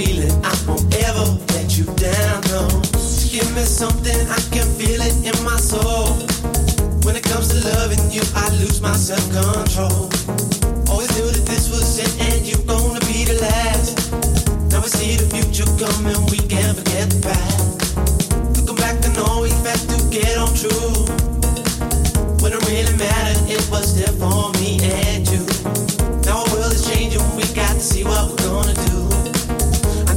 feeling, I won't ever let you down, no. Give me something, I can feel it in my soul. When it comes to loving you, I lose my self-control. Always knew that this was it and you're gonna be the last. Now we see the future coming, we can't forget the past. Looking back, I know we had to get on true. When it really mattered, it was there for me and you. Now our world is changing, we got to see what we're gonna do.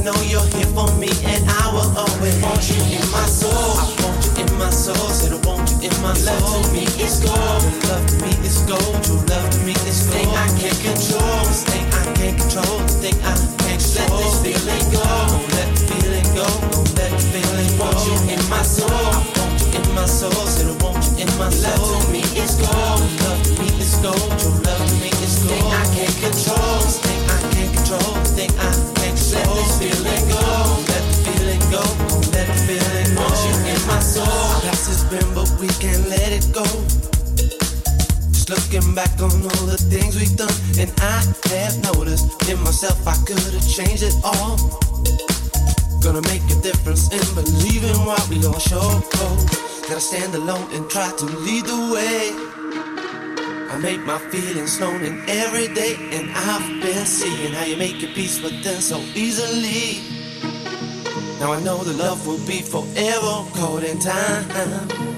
Know you're here for me, and I will always want you in my soul. I want you in my soul, said I want you in my soul. Love to me is gold, Your love to me is gold. True love to me is gold. Thing I can't control, this thing I can't control, this thing I can't control. Let this feeling go, don't let the feeling go, don't let the feeling go. Want you in my soul, I want you in my soul, we can't let it go. Just looking back on all the things we've done, and I have noticed in myself I could have changed it all. Gonna make a difference in believing what we gon' show. Gotta stand alone and try to lead the way. I make my feelings known in every day, and I've been seeing how you make your peace with them so easily. Now I know the love will be forever caught in time.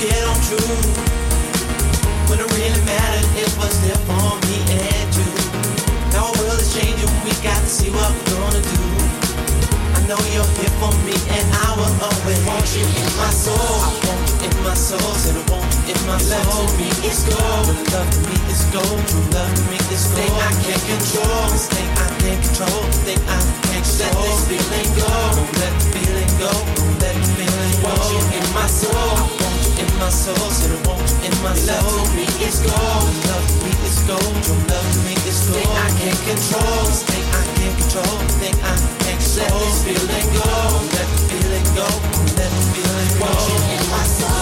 Get on. When it really mattered, it was there for me and you. Now our world is changing, we got to see what we're gonna do. I know you're here for me, and I will always want you in my soul. I want you in my soul, I want you in my soul. Love to me is gold, love to me is gold. Love to me is gold. Thing I can't control, thing I can't control, thing I can't control. Let this feeling go, don't let the feeling go, don't let the feeling go. Want you in my soul, my soul, said I want you in my soul. Love to me is gold, love to me is gold. True love to me is gold. Thing I can't control, thing I can't control, thing I can't control. Let this feeling go, let the feeling go, let the feeling go. Want you in my soul.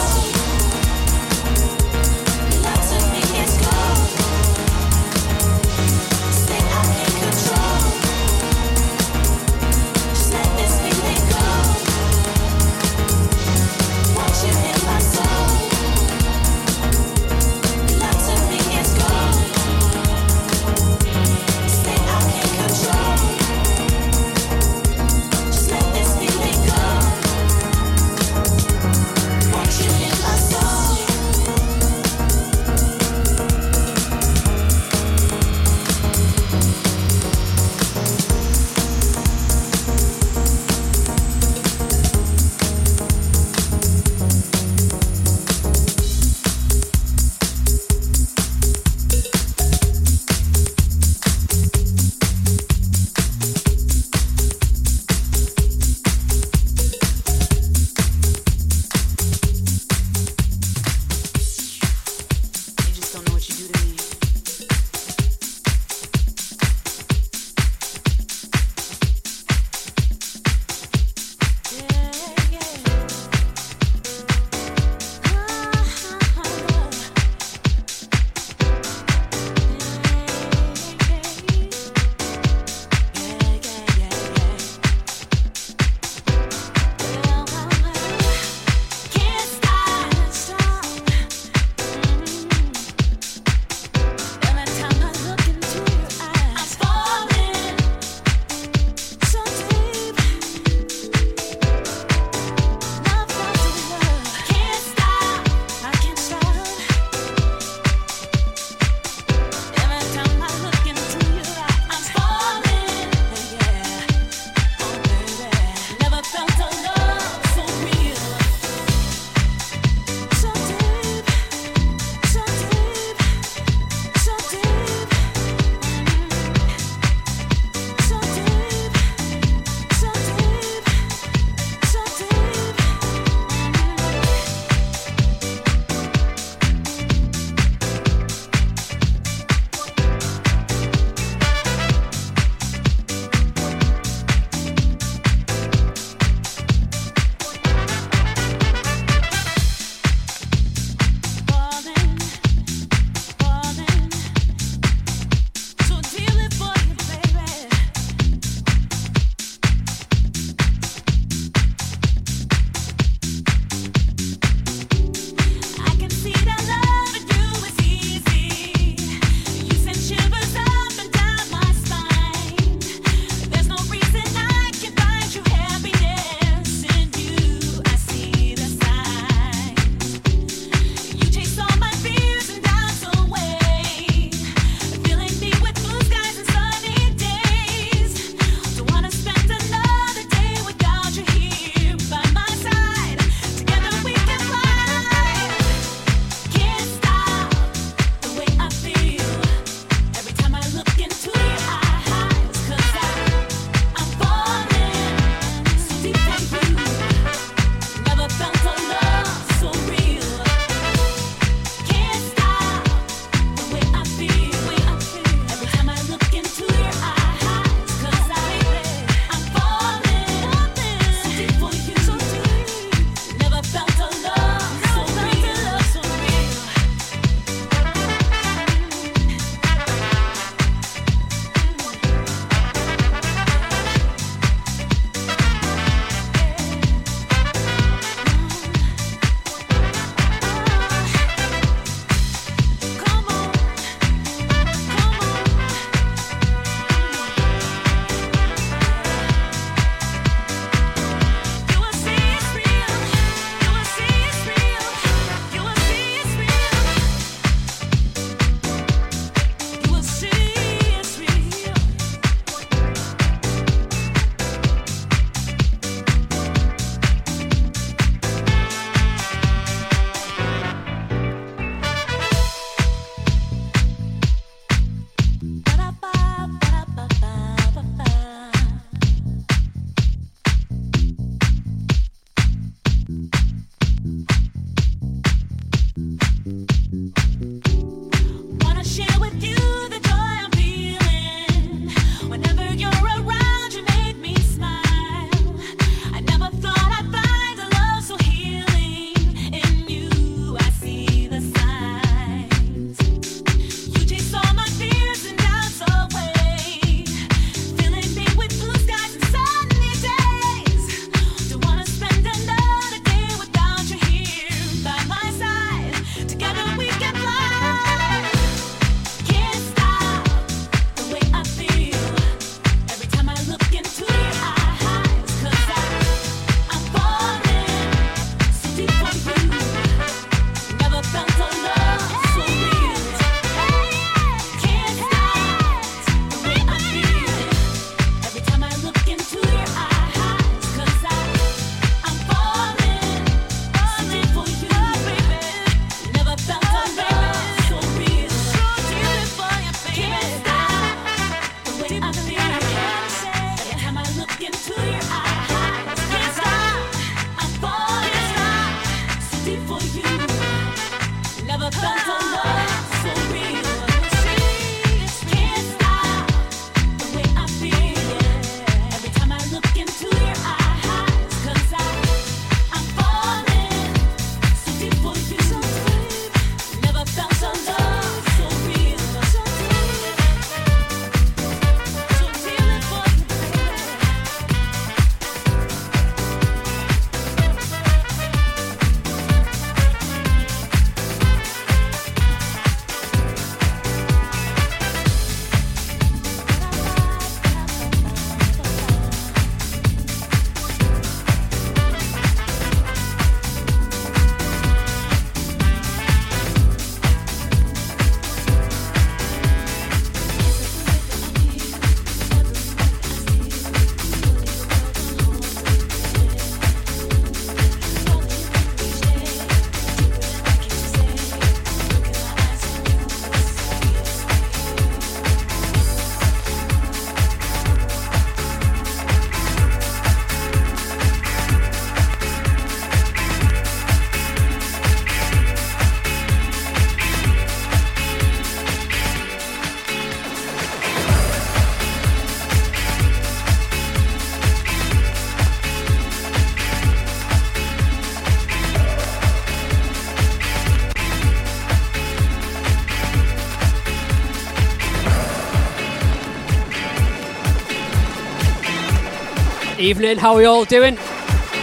Evening, how are we all doing?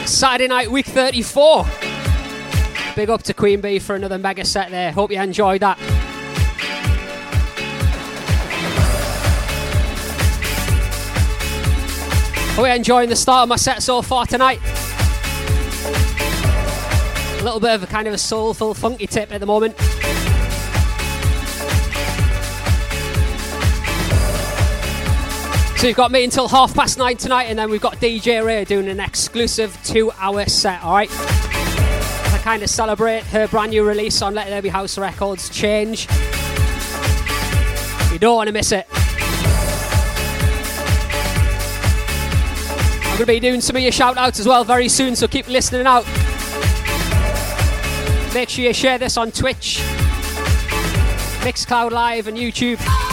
Saturday night, week 34. Big up to Queen Bee for another mega set there. Hope you enjoyed that. Are we enjoying the start of my set so far tonight? A little bit of a kind of a soulful, funky tip at the moment. So you've got me until half past nine tonight, and then we've got DJ Ray doing an exclusive two-hour set. All right, to kind of celebrate her brand new release on Let There Be House Records, Change. You don't want to miss it. I'm going to be doing some of your shout outs as well very soon, so keep listening out. Make sure you share this on Twitch, Mixcloud Live, and YouTube.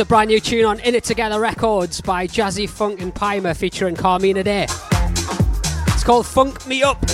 a brand new tune on In It Together Records by Jazzy Funk and Pimer featuring Carmina Day. It's called Funk Me Up.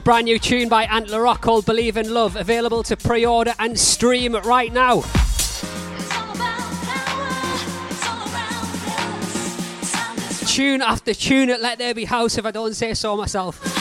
A brand new tune by Antler Rock called Believe in Love, available to pre order and stream right now. Tune after tune at Let There Be House, if I don't say so myself.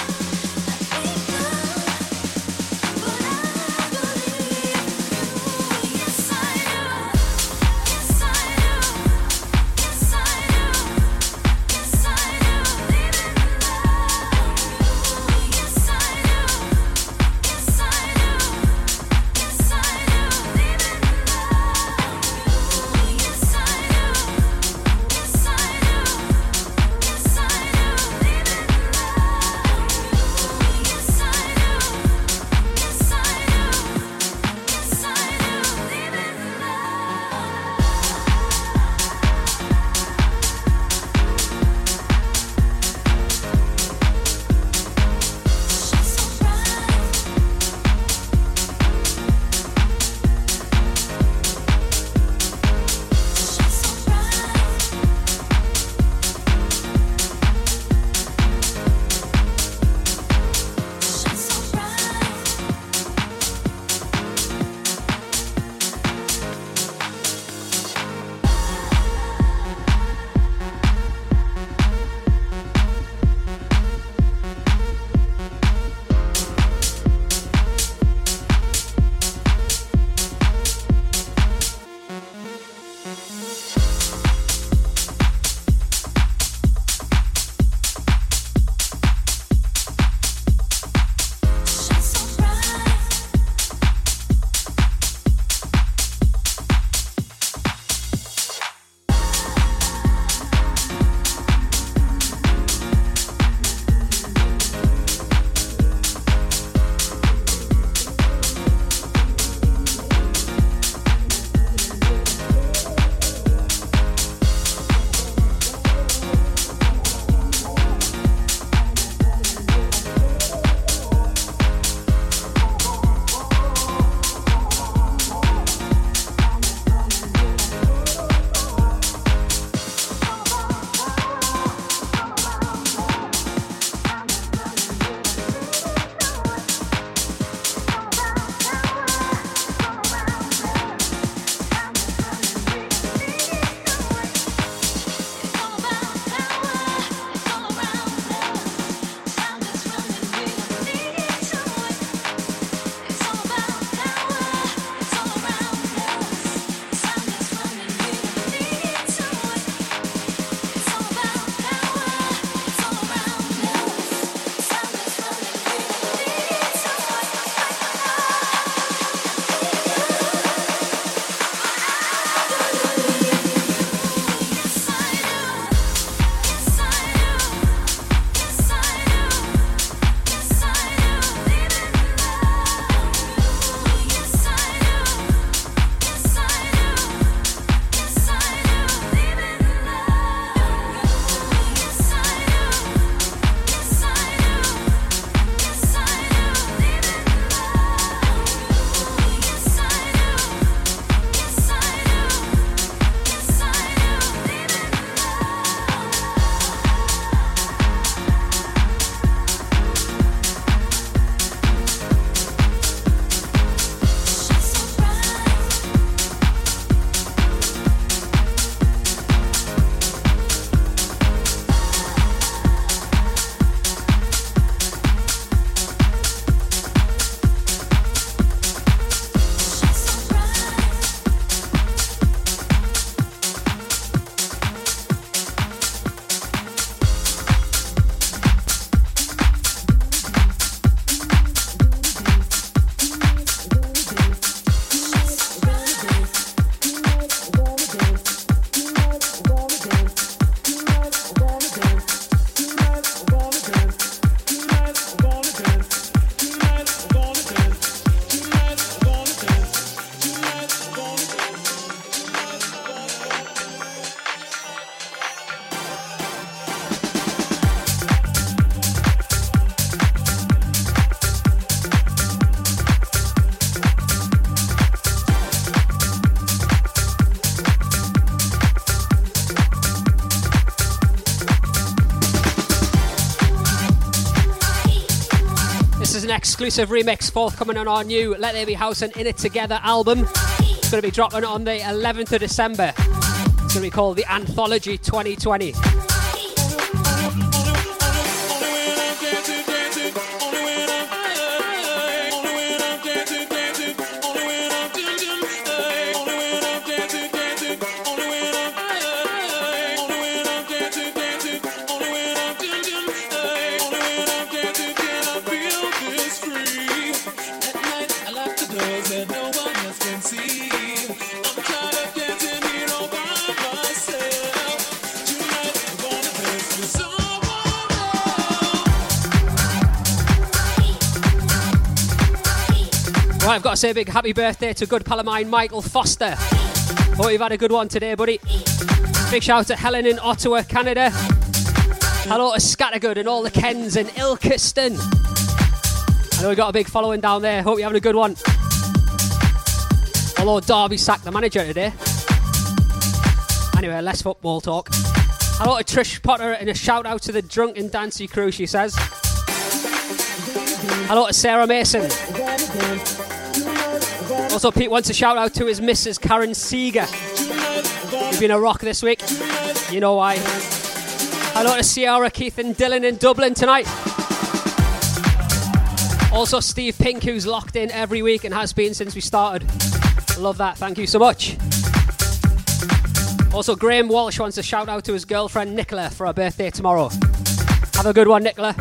Exclusive remix forthcoming on our new Let There Be House and In It Together album. It's going to be dropping on the 11th of December. It's going to be called the Anthology 2020. Say a big happy birthday to good pal of mine, Michael Foster. Hope you've had a good one today, buddy. Big shout out to Helen in Ottawa, Canada. Hello to Scattergood and all the Kens in Ilkeston. I know we got a big following down there. Hope you're having a good one. Although Derby sacked the manager today. Anyway, less football talk. Hello to Trish Potter and a shout out to the drunken dancey crew, she says. Hello to Sarah Mason. Also, Pete wants a shout out to his Mrs. Karen Seeger. You've been a rock this week. You know why. Hello to Ciara, Keith, and Dylan in Dublin tonight. Also, Steve Pink, who's locked in every week and has been since we started. Love that. Thank you so much. Also, Graham Walsh wants a shout out to his girlfriend Nicola for her birthday tomorrow. Have a good one, Nicola.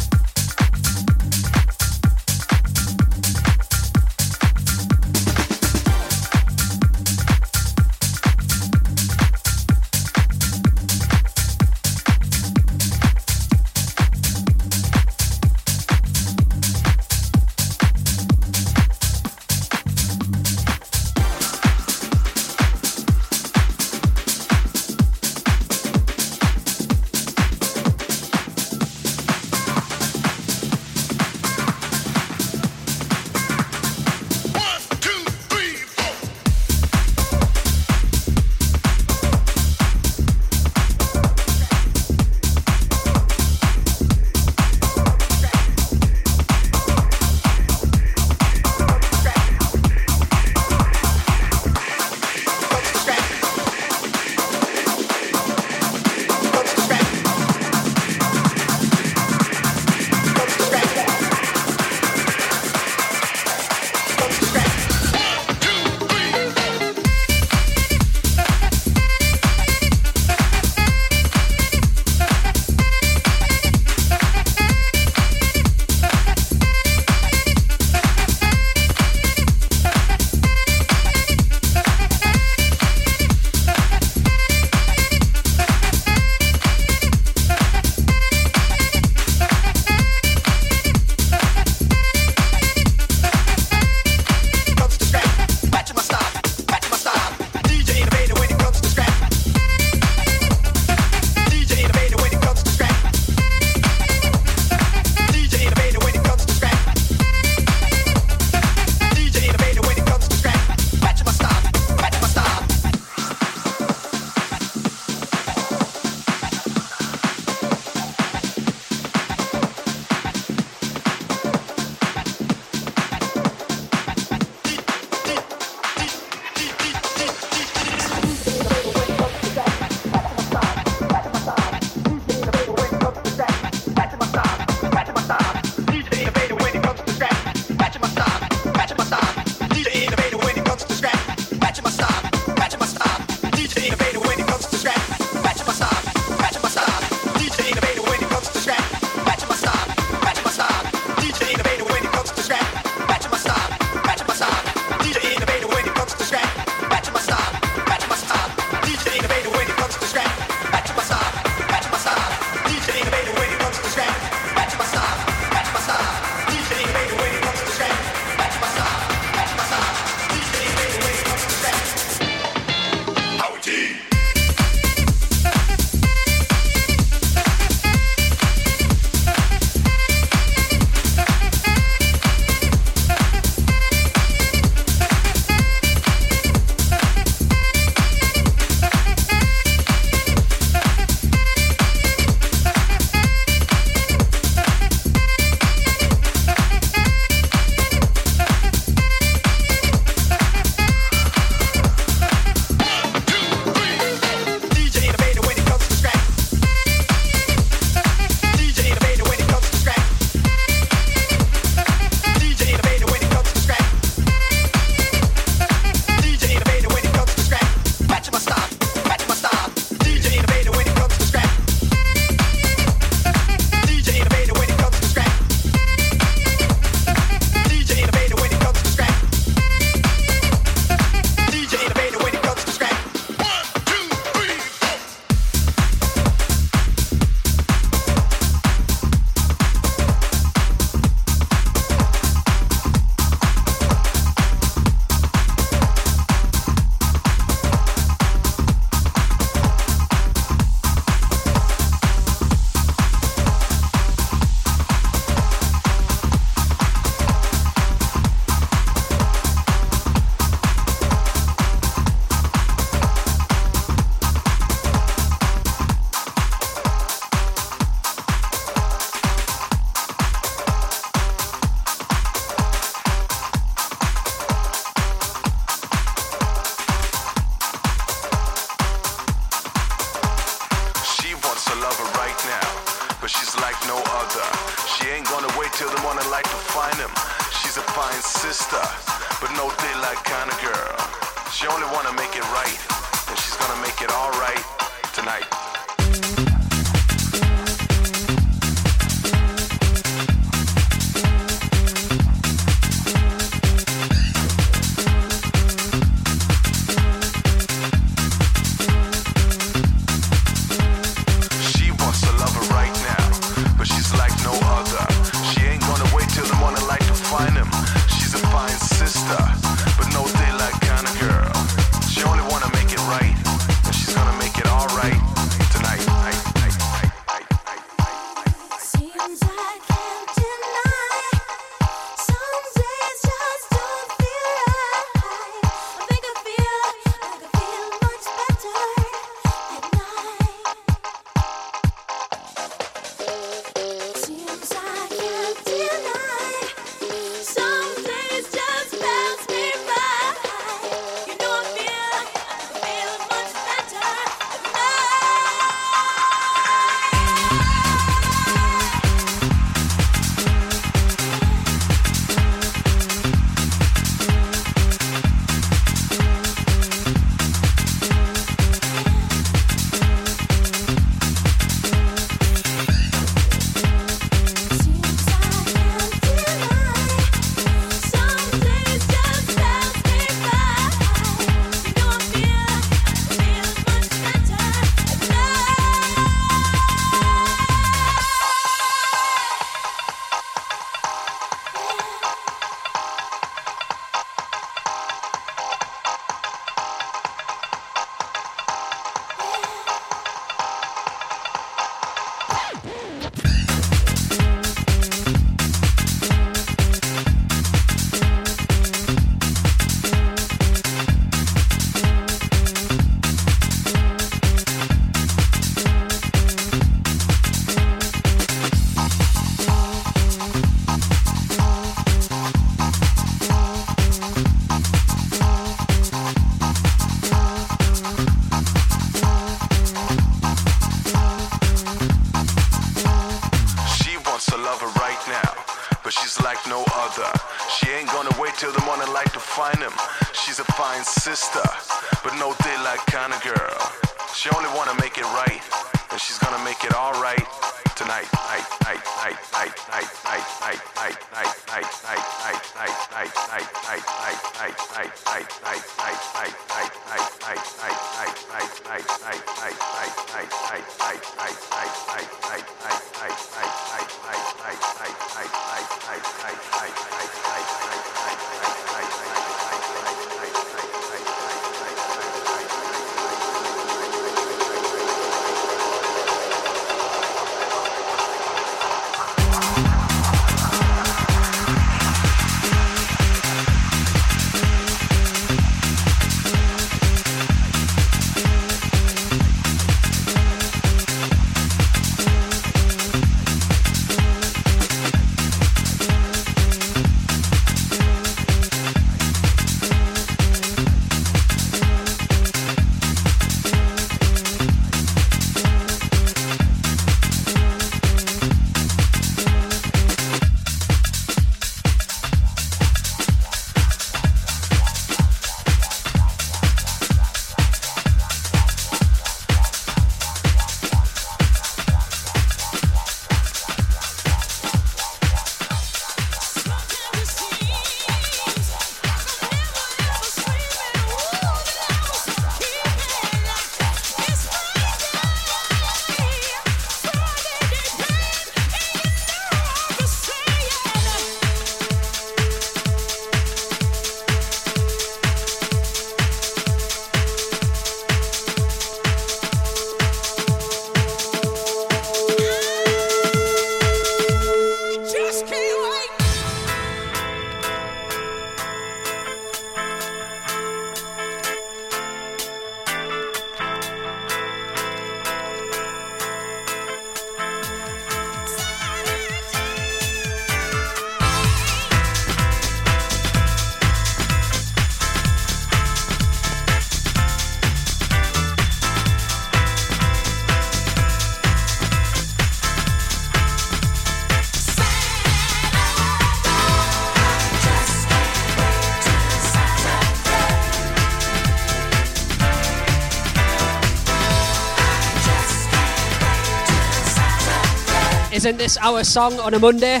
Isn't this our song on a Monday?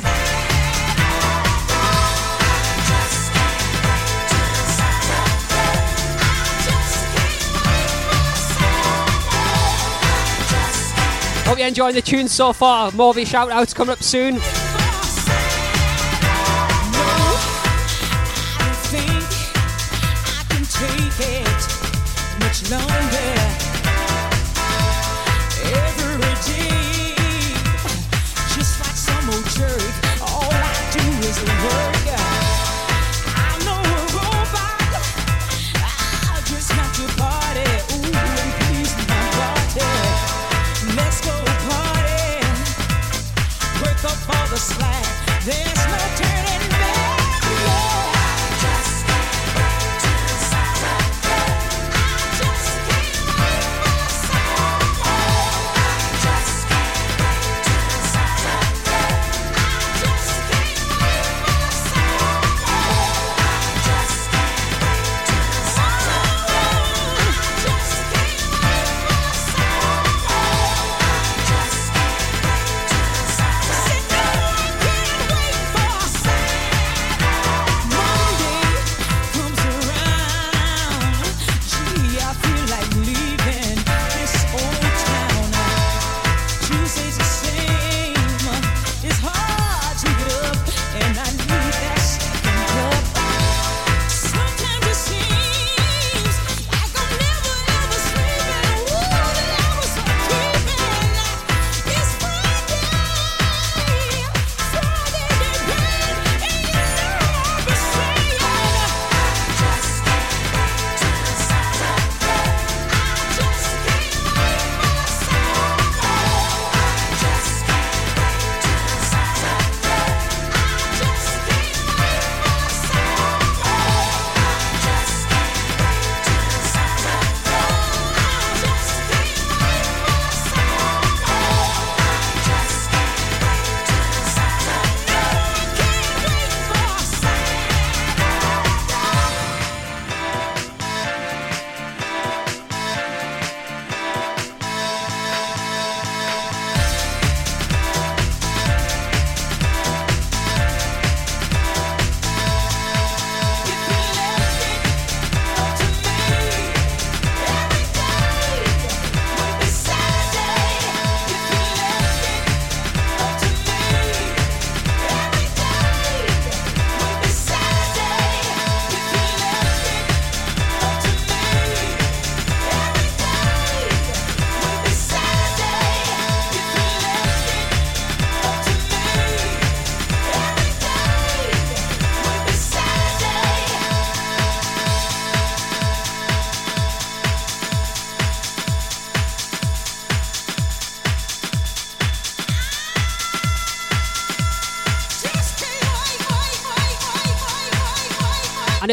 Hope you're enjoying the tune so far. More of your shout outs coming up soon.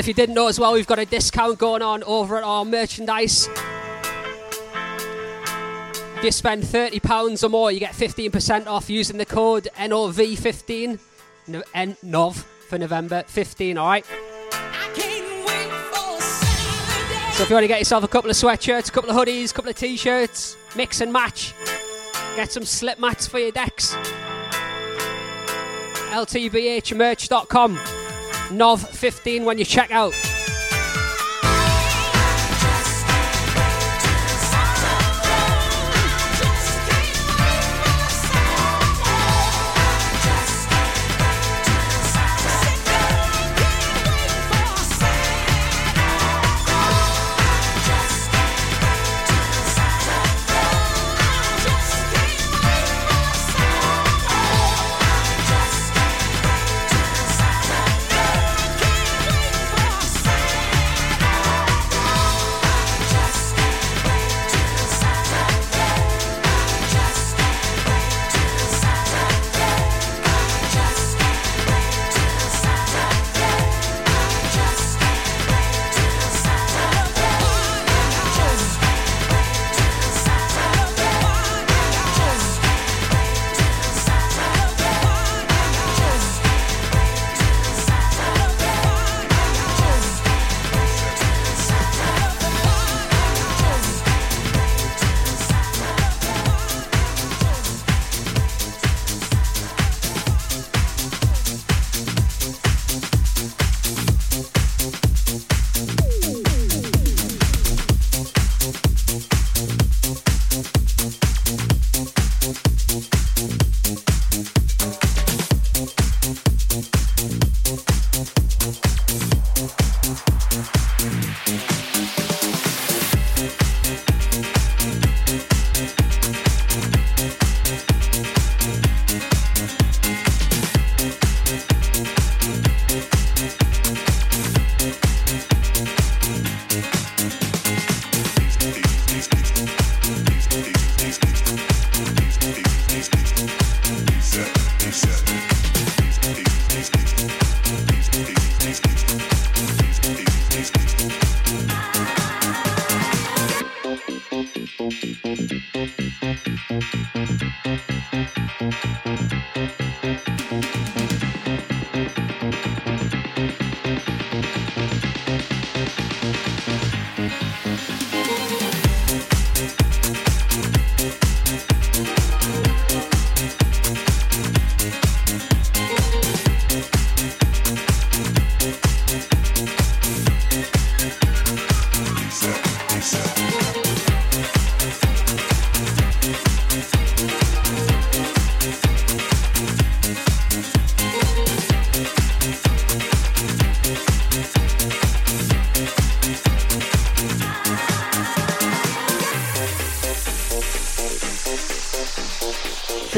You didn't know as well, we've got a discount going on over at our merchandise. If you spend £30 or more, you get 15% off using the code NOV15. NOV for November 15, alright? So if you want to get yourself a couple of sweatshirts, a couple of hoodies, a couple of t-shirts, mix and match, get some slip mats for your decks. ltbhmerch.com. NOV15 when you check out.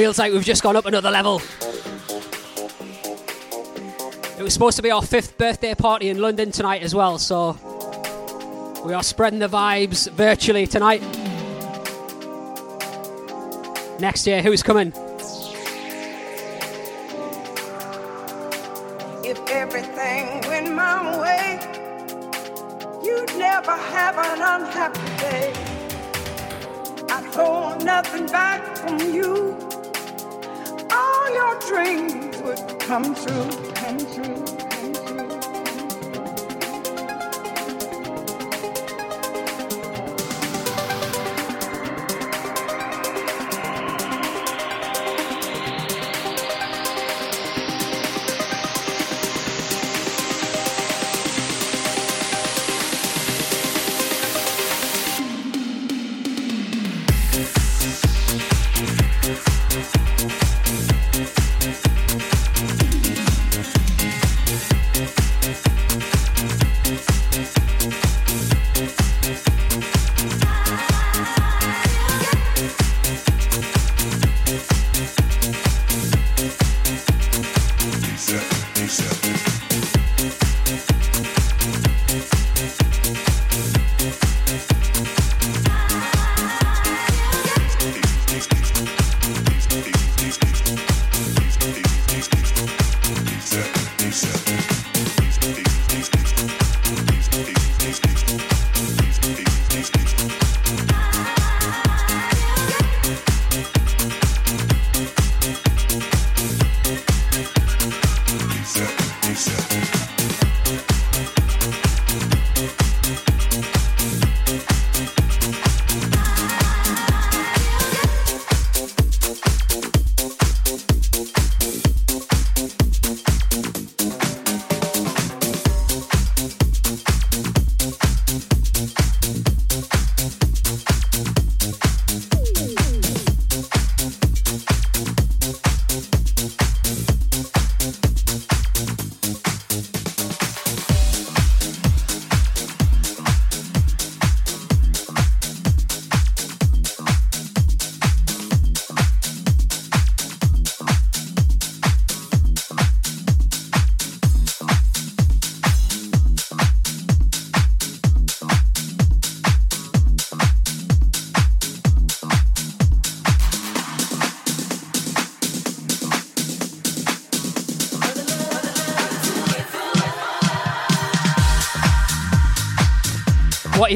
Feels like we've just gone up another level. It was supposed to be our fifth birthday party in London tonight as well, so we are spreading the vibes virtually tonight. Next year, who's coming?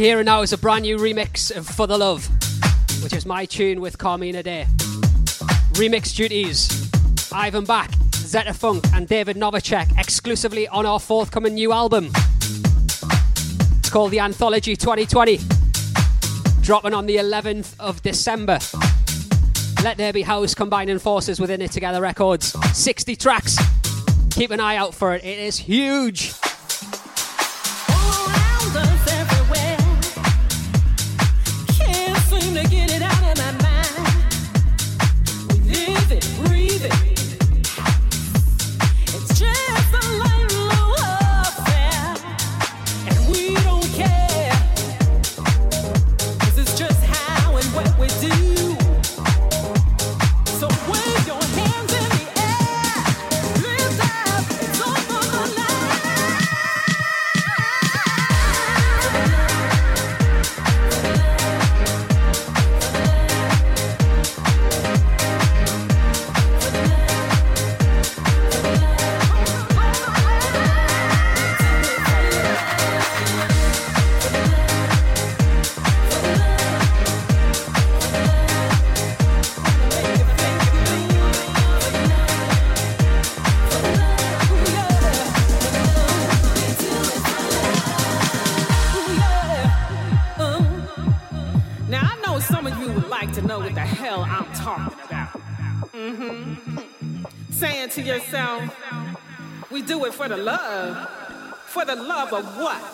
Hearing now is a brand new remix of For the Love, which is my tune with Carmina Day. Remix duties Ivan Back, Zeta Funk, and David Novacek exclusively on our forthcoming new album. It's called The Anthology 2020, dropping on the 11th of December. Let There Be House combining forces within It Together Records. 60 tracks. Keep an eye out for it, it is huge. But what?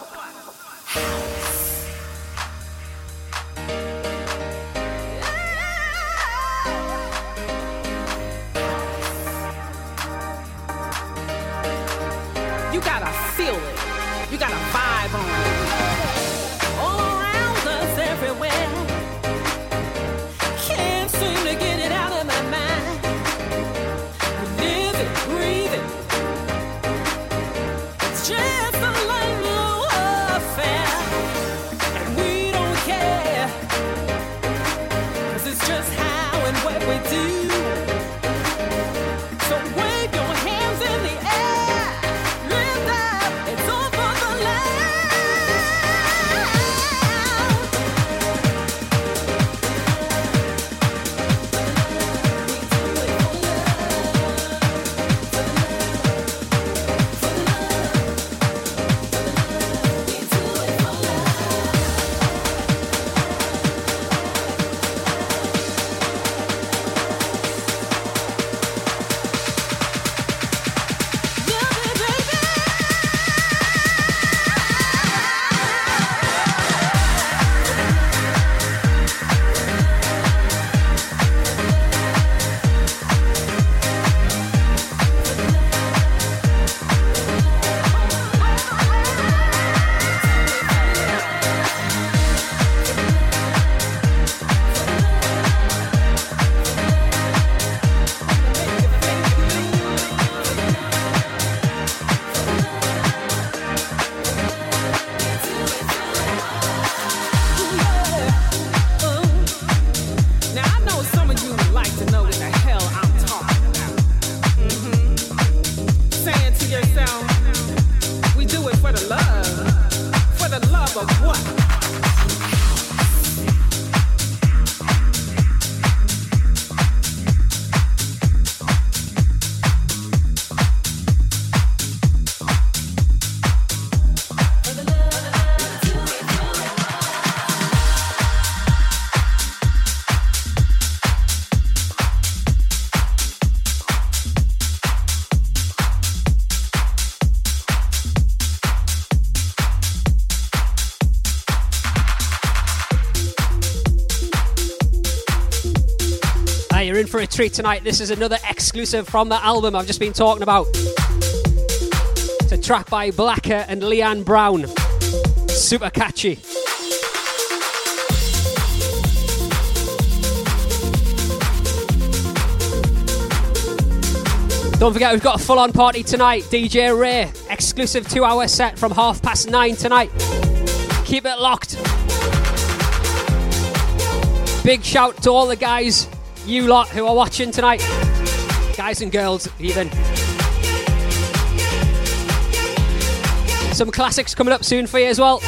a treat tonight. This is another exclusive from the album I've just been talking about. It's a track by Blacker and Leanne Brown. Super catchy. Don't forget, we've got a full on party tonight. DJ Ray, exclusive two hour set from half past nine tonight. Keep it locked. Big shout to all the guys you lot who are watching tonight. Guys and girls, even. Some classics coming up soon for you as well.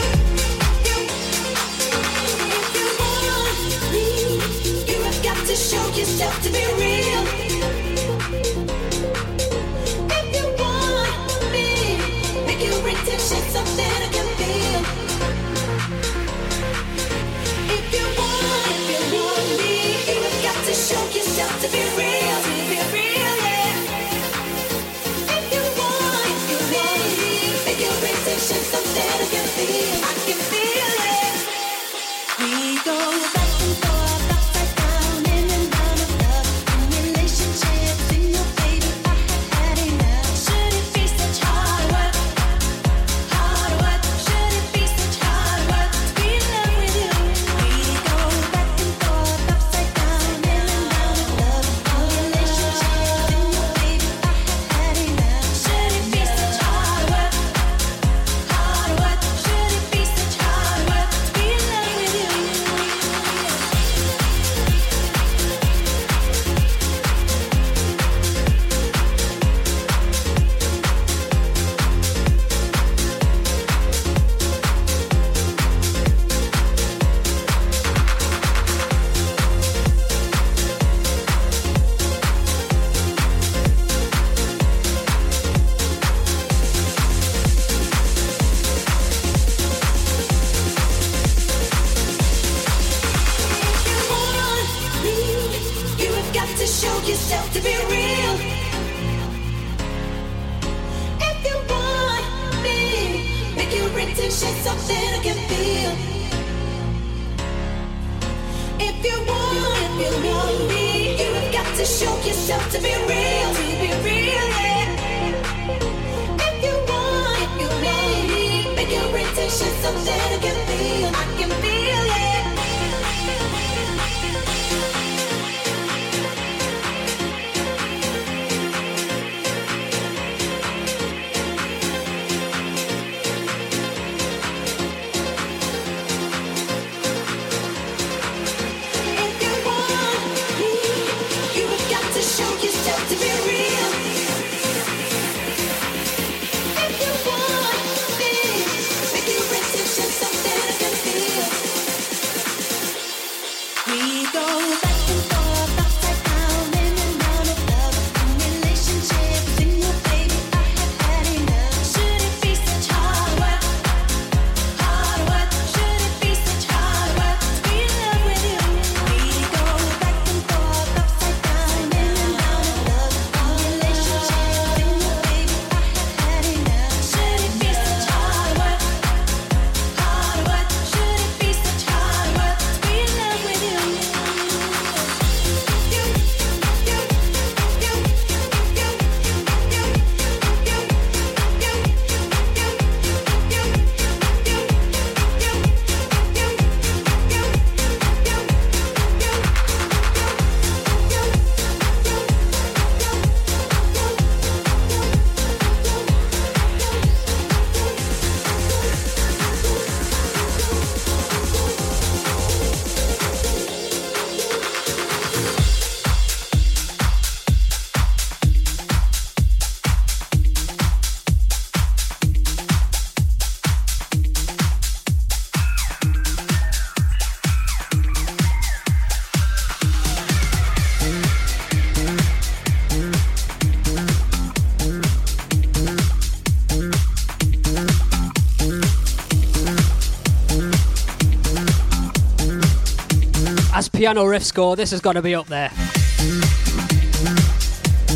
Piano riff score, this has got to be up there.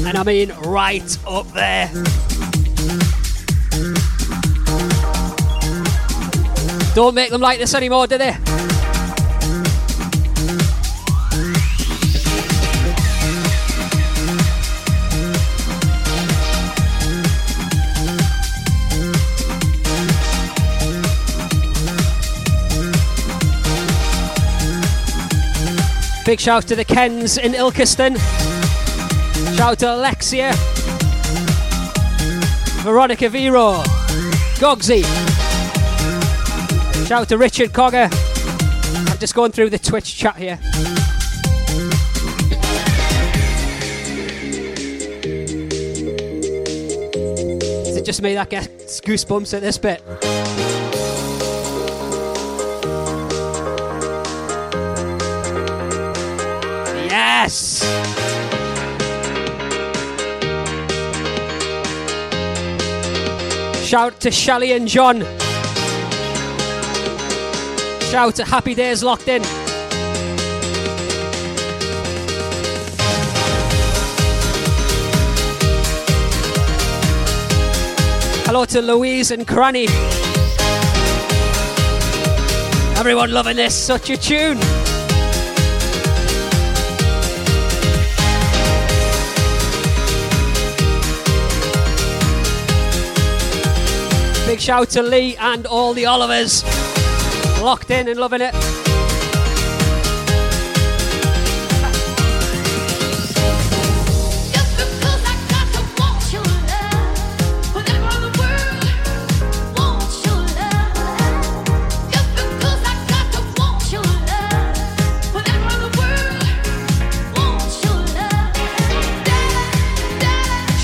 And I mean right up there. Don't make them like this anymore, do they? Big shout out to the Kens in Ilkeston. Shout out to Alexia. Veronica Vero. Gogsy. Shout out to Richard Cogger. I'm just going through the Twitch chat here. Is it just me that gets goosebumps at this bit? Shout to Shelley and John. Shout to Happy Days Locked In. Hello to Louise and Cranny. Everyone loving this, such a tune. Big shout to Lee and all the Olivers. Locked in and loving it.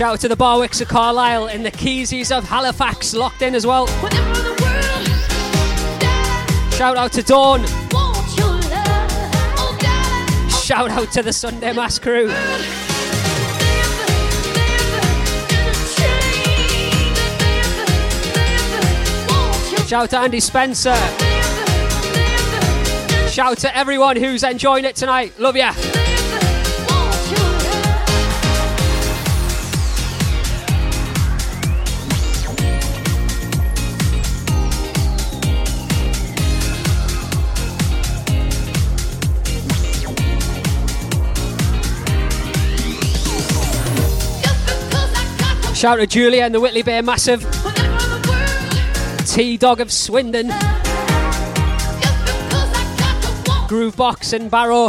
Shout out to the Barwicks of Carlisle and the Keysies of Halifax. Locked in as well. Shout out to Dawn. Shout out to the Sunday Mass crew. Shout out to Andy Spencer. Shout out to everyone who's enjoying it tonight. Love ya. Shout to Julia and the Whitley Bay Massive. T Dog of Swindon. Groove Box and Barrow.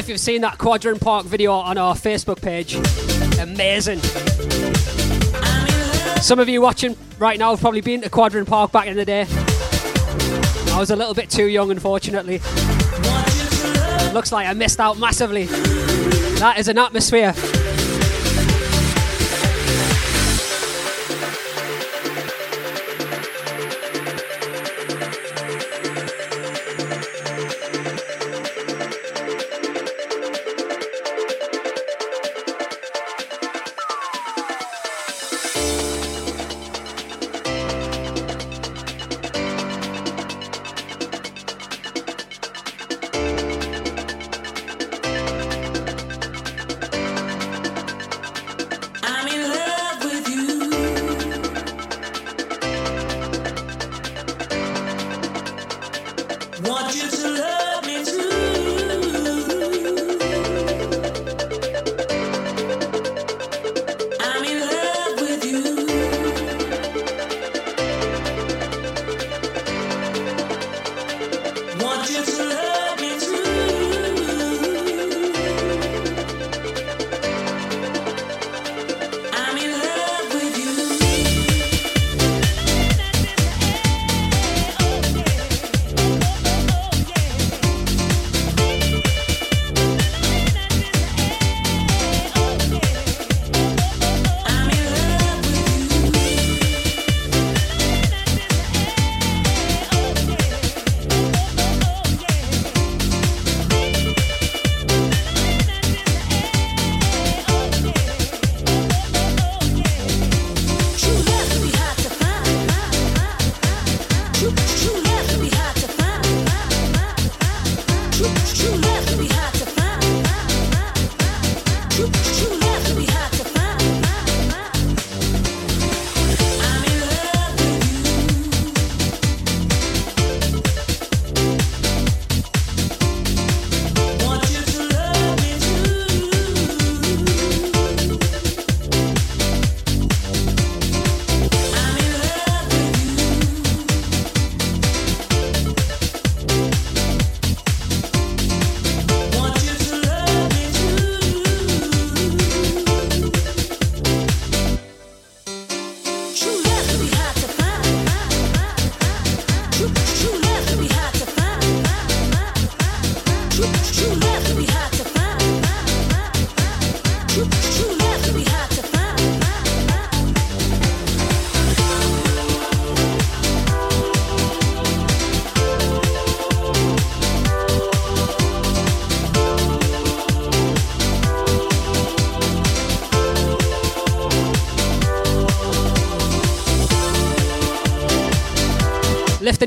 If you've seen that Quadrant Park video on our Facebook page. Amazing. Some of you watching right now have probably been to Quadrant Park back in the day. I was a little bit too young, unfortunately. Looks like I missed out massively. That is an atmosphere.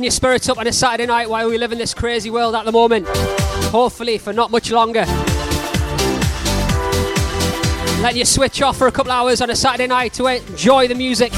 Your spirits up on a Saturday night while we live in this crazy world at the moment. Hopefully, for not much longer. Letting you switch off for a couple hours on a Saturday night to enjoy the music.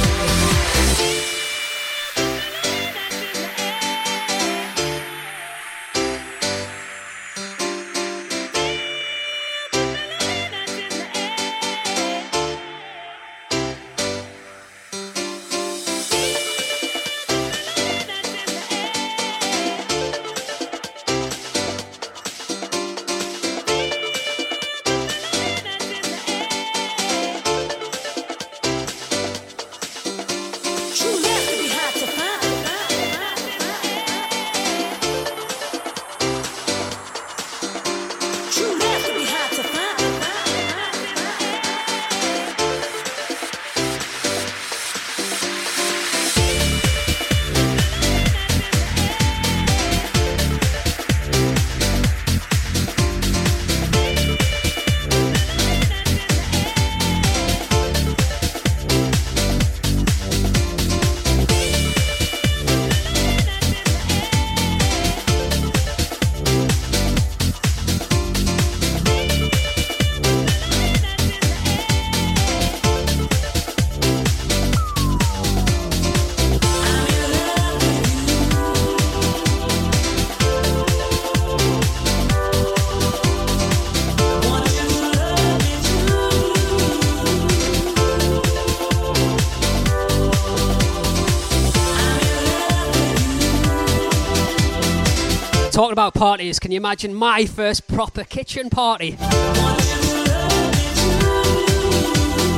About parties, can you imagine my first proper kitchen party?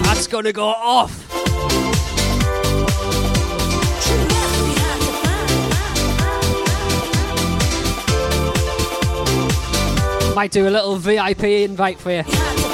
That's gonna go off. Might do a little VIP invite for you.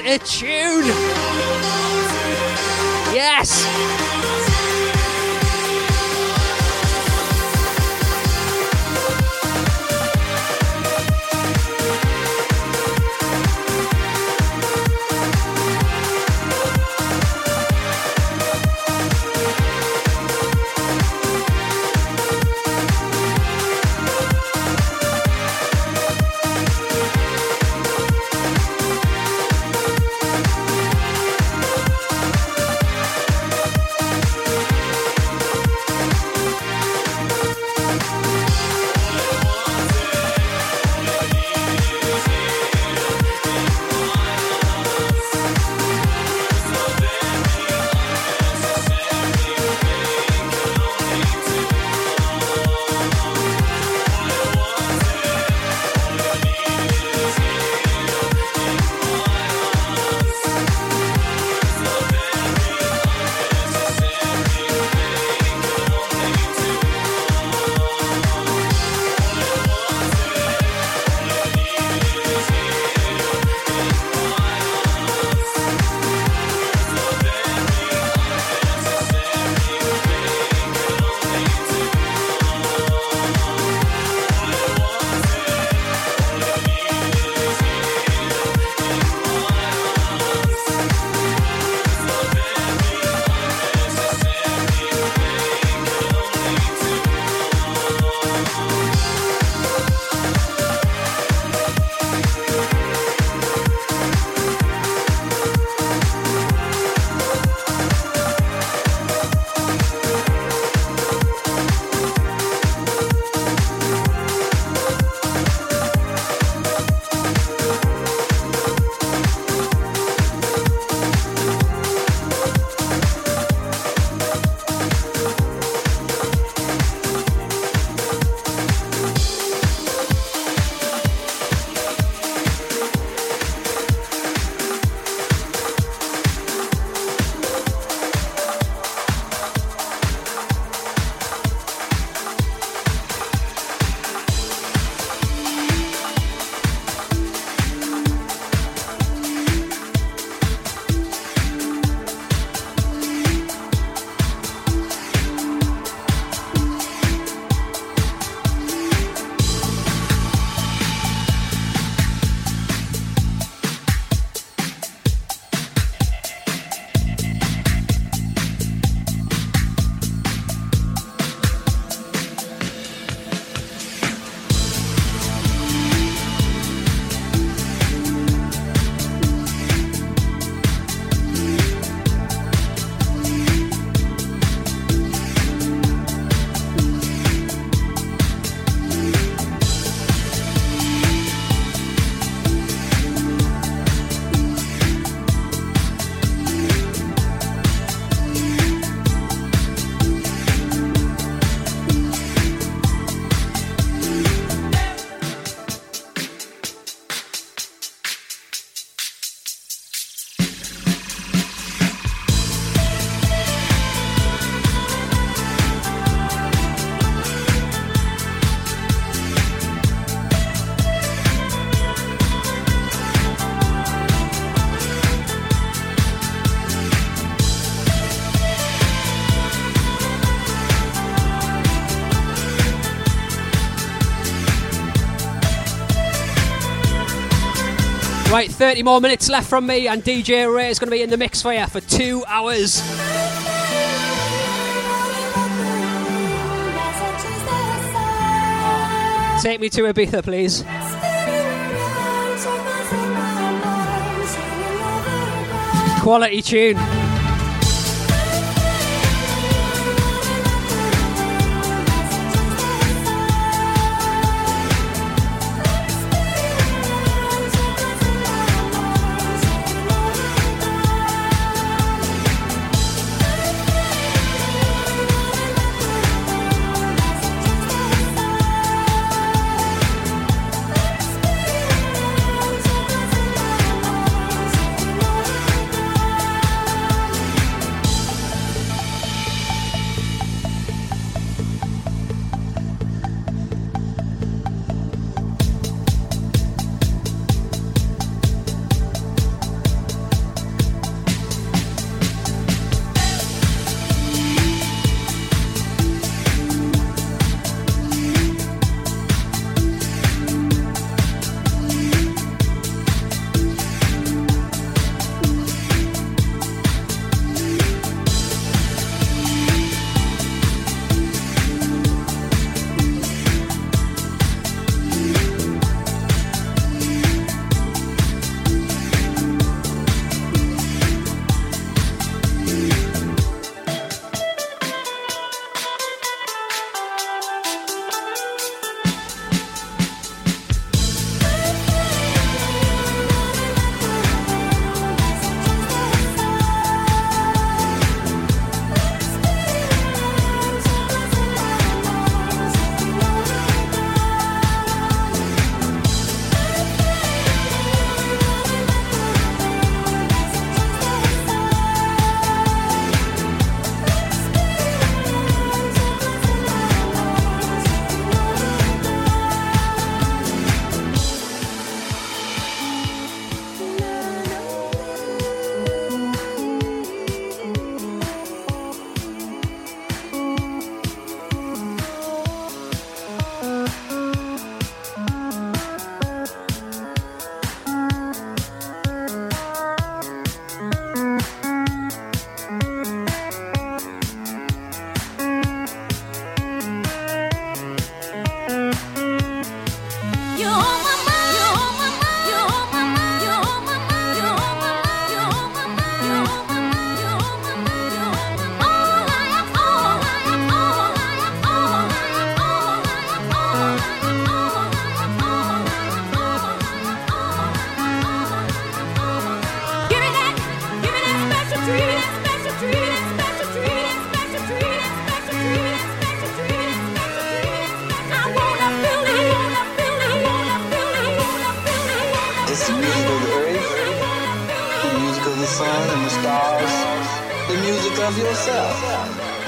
A tune! Yes! Right, 30 more minutes left from me, and DJ Ray is going to be in the mix for you for two hours. Take me to Ibiza, please. Quality tune. Of yourself.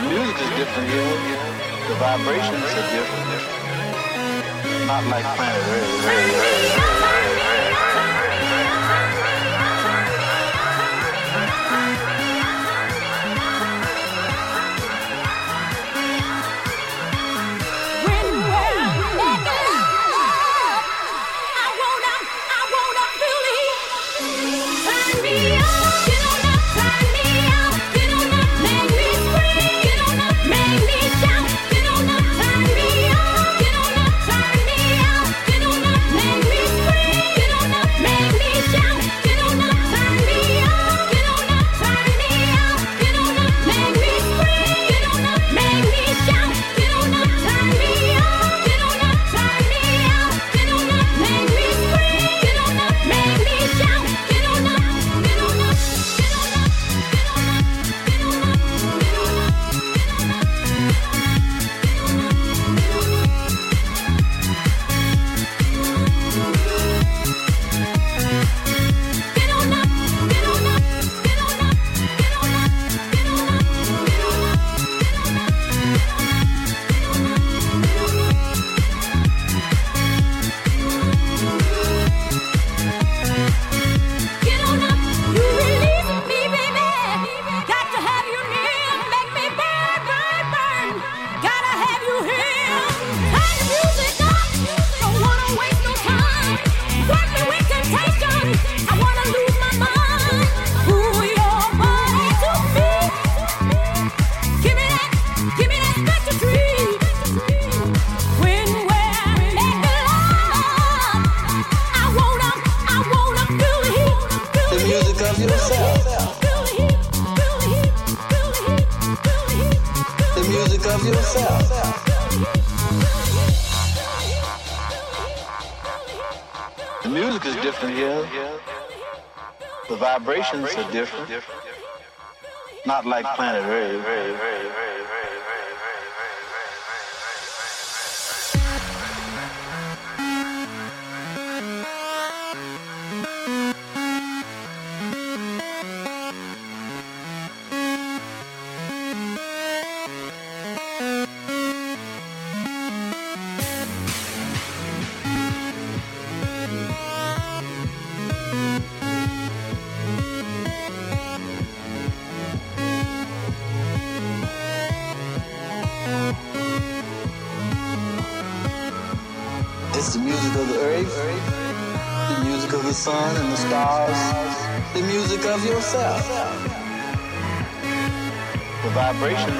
Music is different here. The vibrations are different. Not like planet Earth. Planet Earth. The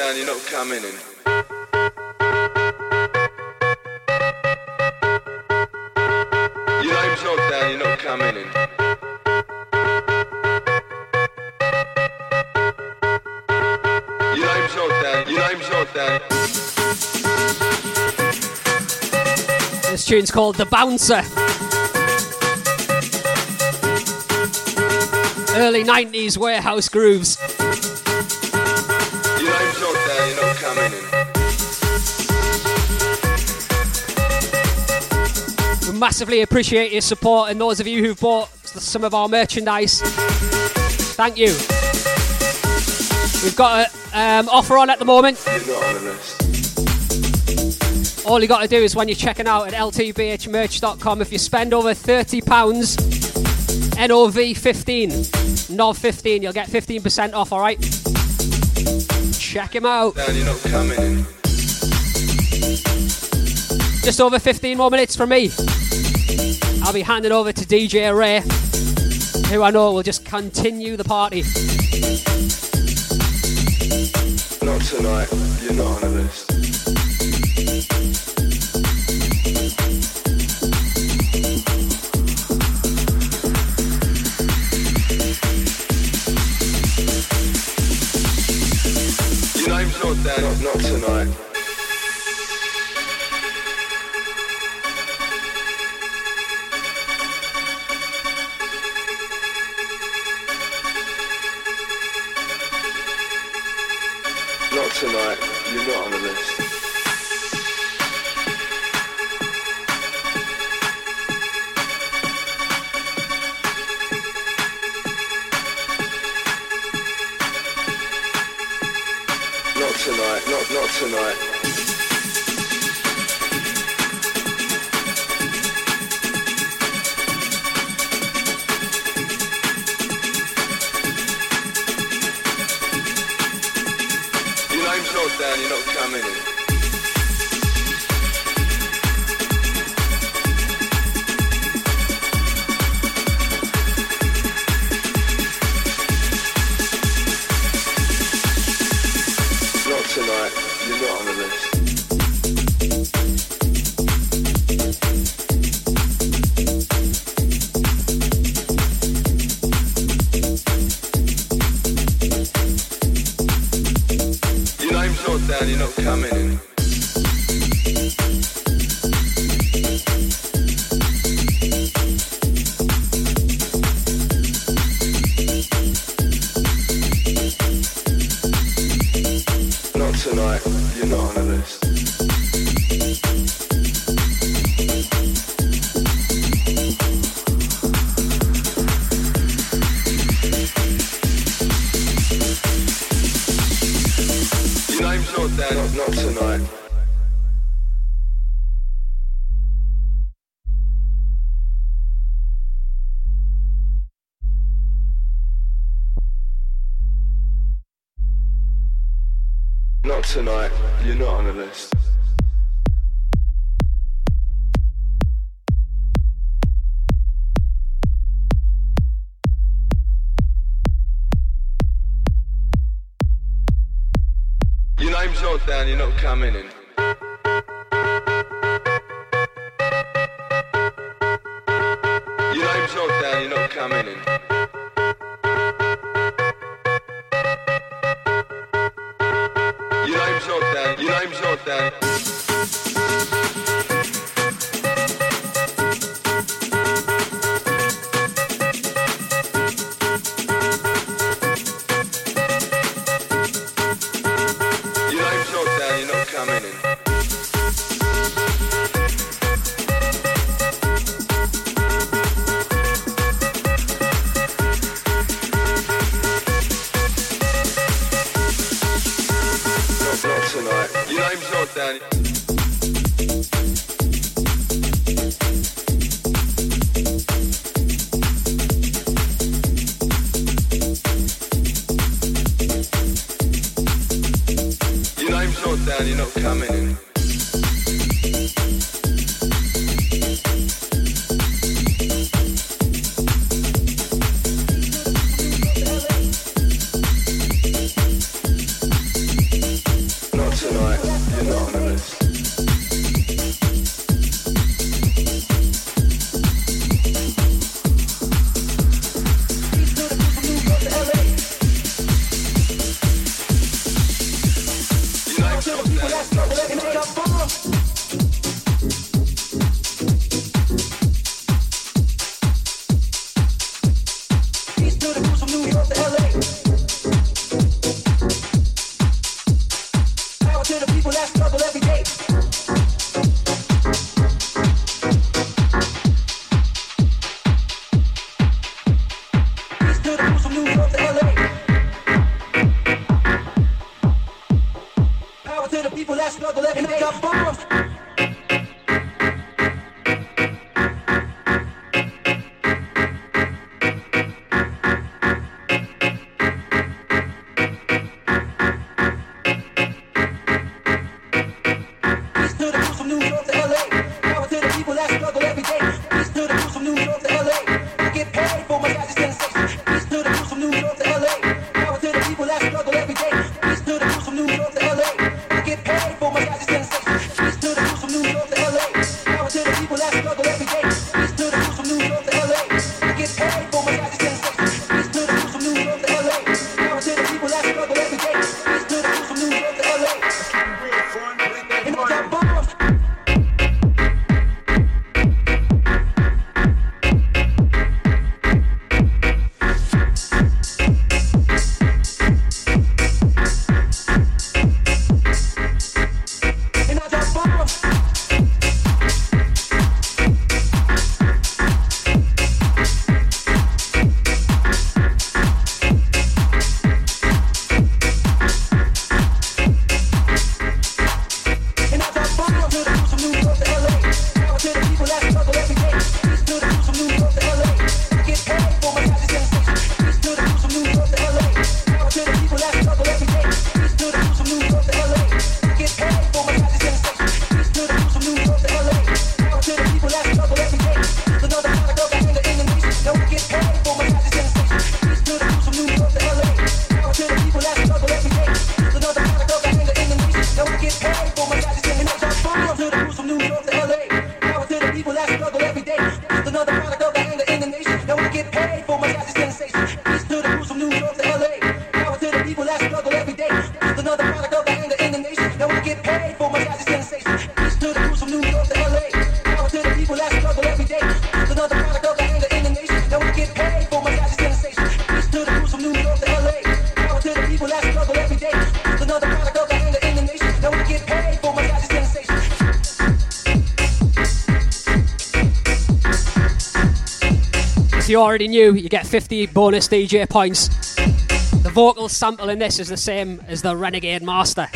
down, you're not coming in. Your name's not down, you're not coming in. Your name's not down, your name's not down. This tune's called The Bouncer. Early 90s warehouse grooves. Massively appreciate your support and those of you who've bought some of our merchandise. Thank you. We've got an um, offer on at the moment. You're not on the list. All you got to do is when you're checking out at ltbhmerch.com, if you spend over £30, NOV 15, NOV 15, you'll get 15% off, alright? Check him out. Down, you're not coming in. Just over 15 more minutes from me. I'll be handing over to DJ Ray, who I know will just continue the party. Not tonight, you're not on the list. Tonight, not not tonight. Name's not down, you're not coming in. you already knew, you get 50 bonus DJ points. The vocal sample in this is the same as the Renegade Master.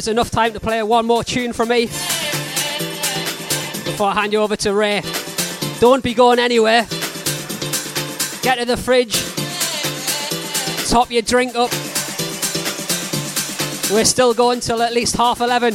Is enough time to play one more tune from me before I hand you over to Ray. Don't be going anywhere. Get to the fridge, top your drink up. We're still going till at least half 11.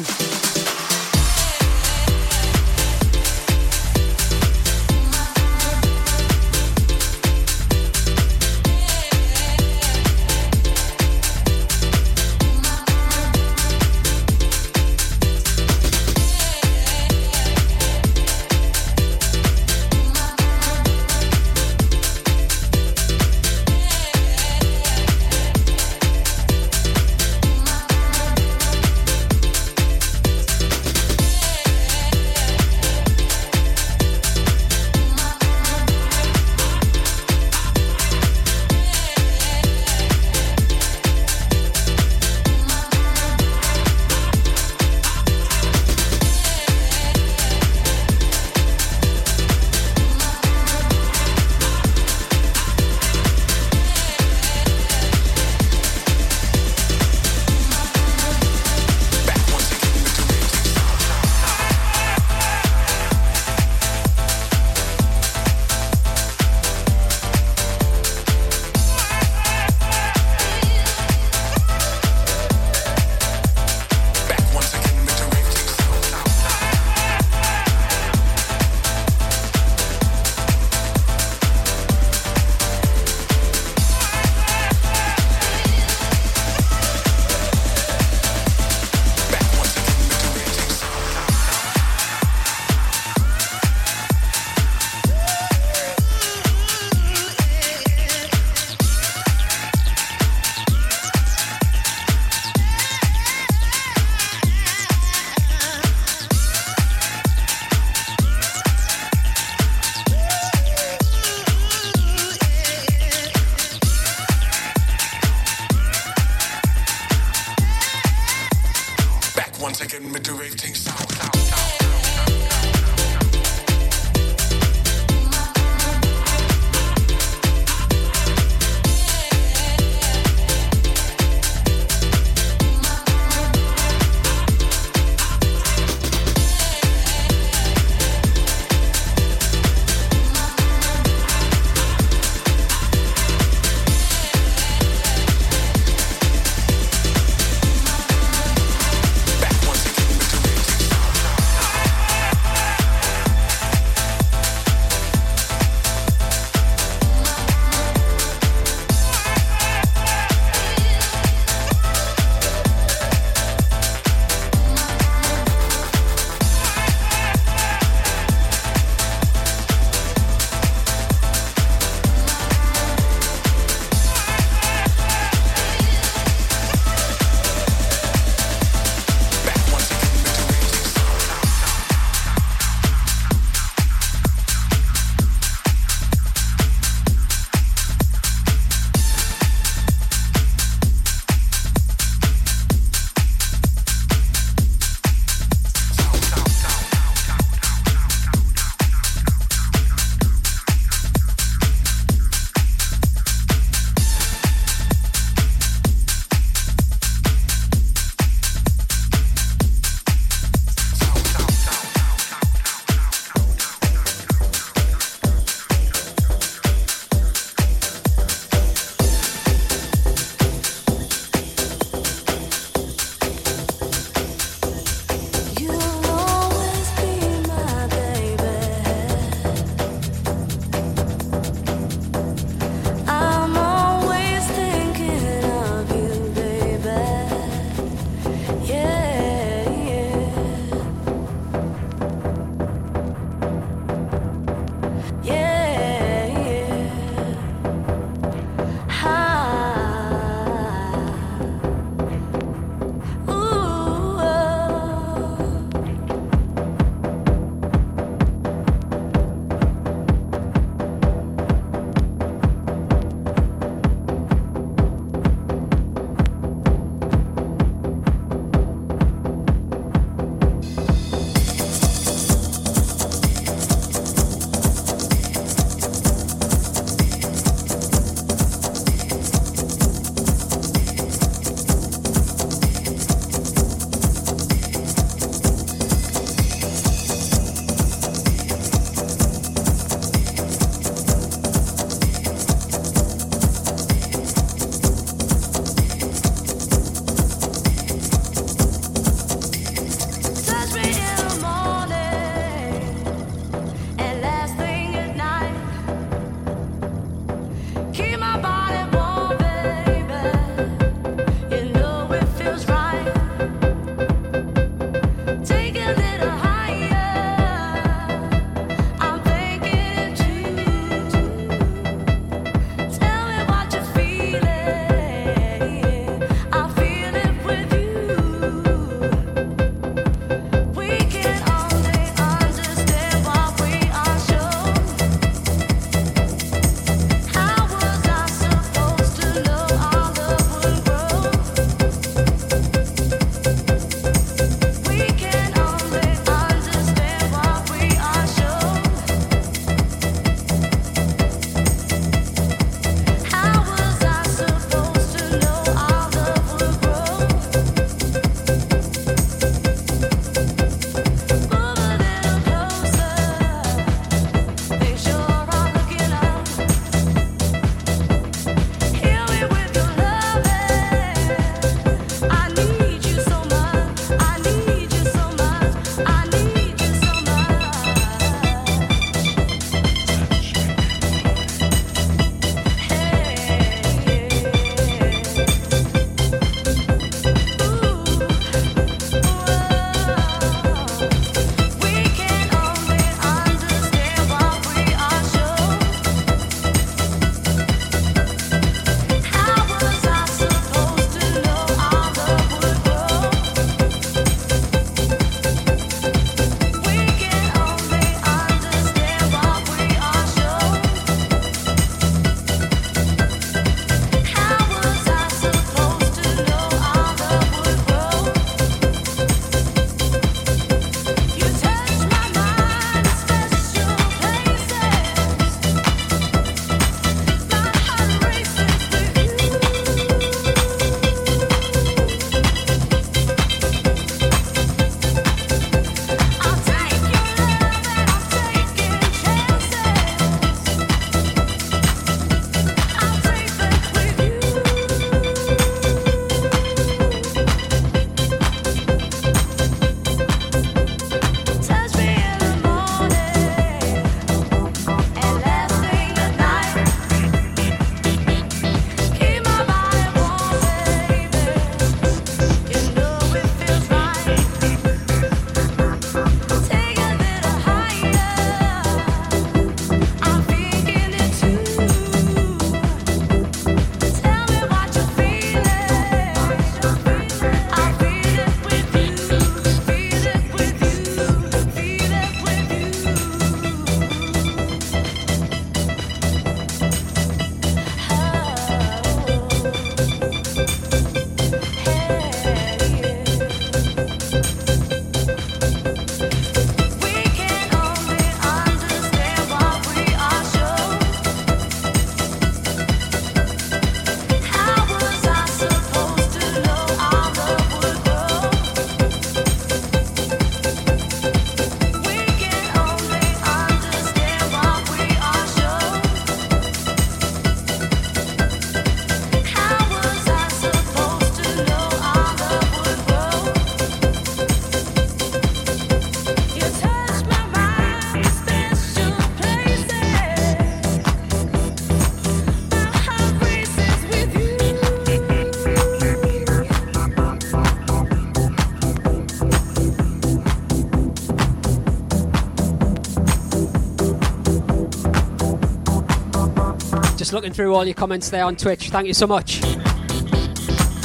Looking through all your comments there on Twitch. Thank you so much.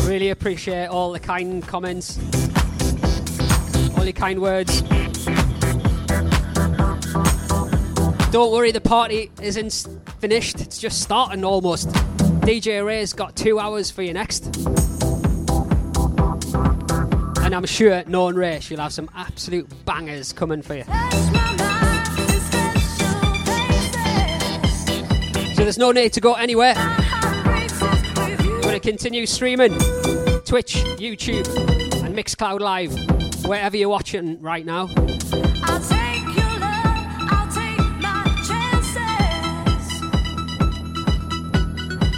Really appreciate all the kind comments, all your kind words. Don't worry, the party isn't finished. It's just starting almost. DJ Ray's got two hours for you next. And I'm sure, knowing Ray, she'll have some absolute bangers coming for you. There's no need to go anywhere. We're going to continue streaming Twitch, YouTube, and Mixcloud Live, wherever you're watching right now. I'll take your love, I'll take my chances.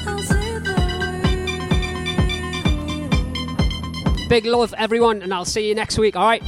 I'll say the Big love, everyone, and I'll see you next week, alright?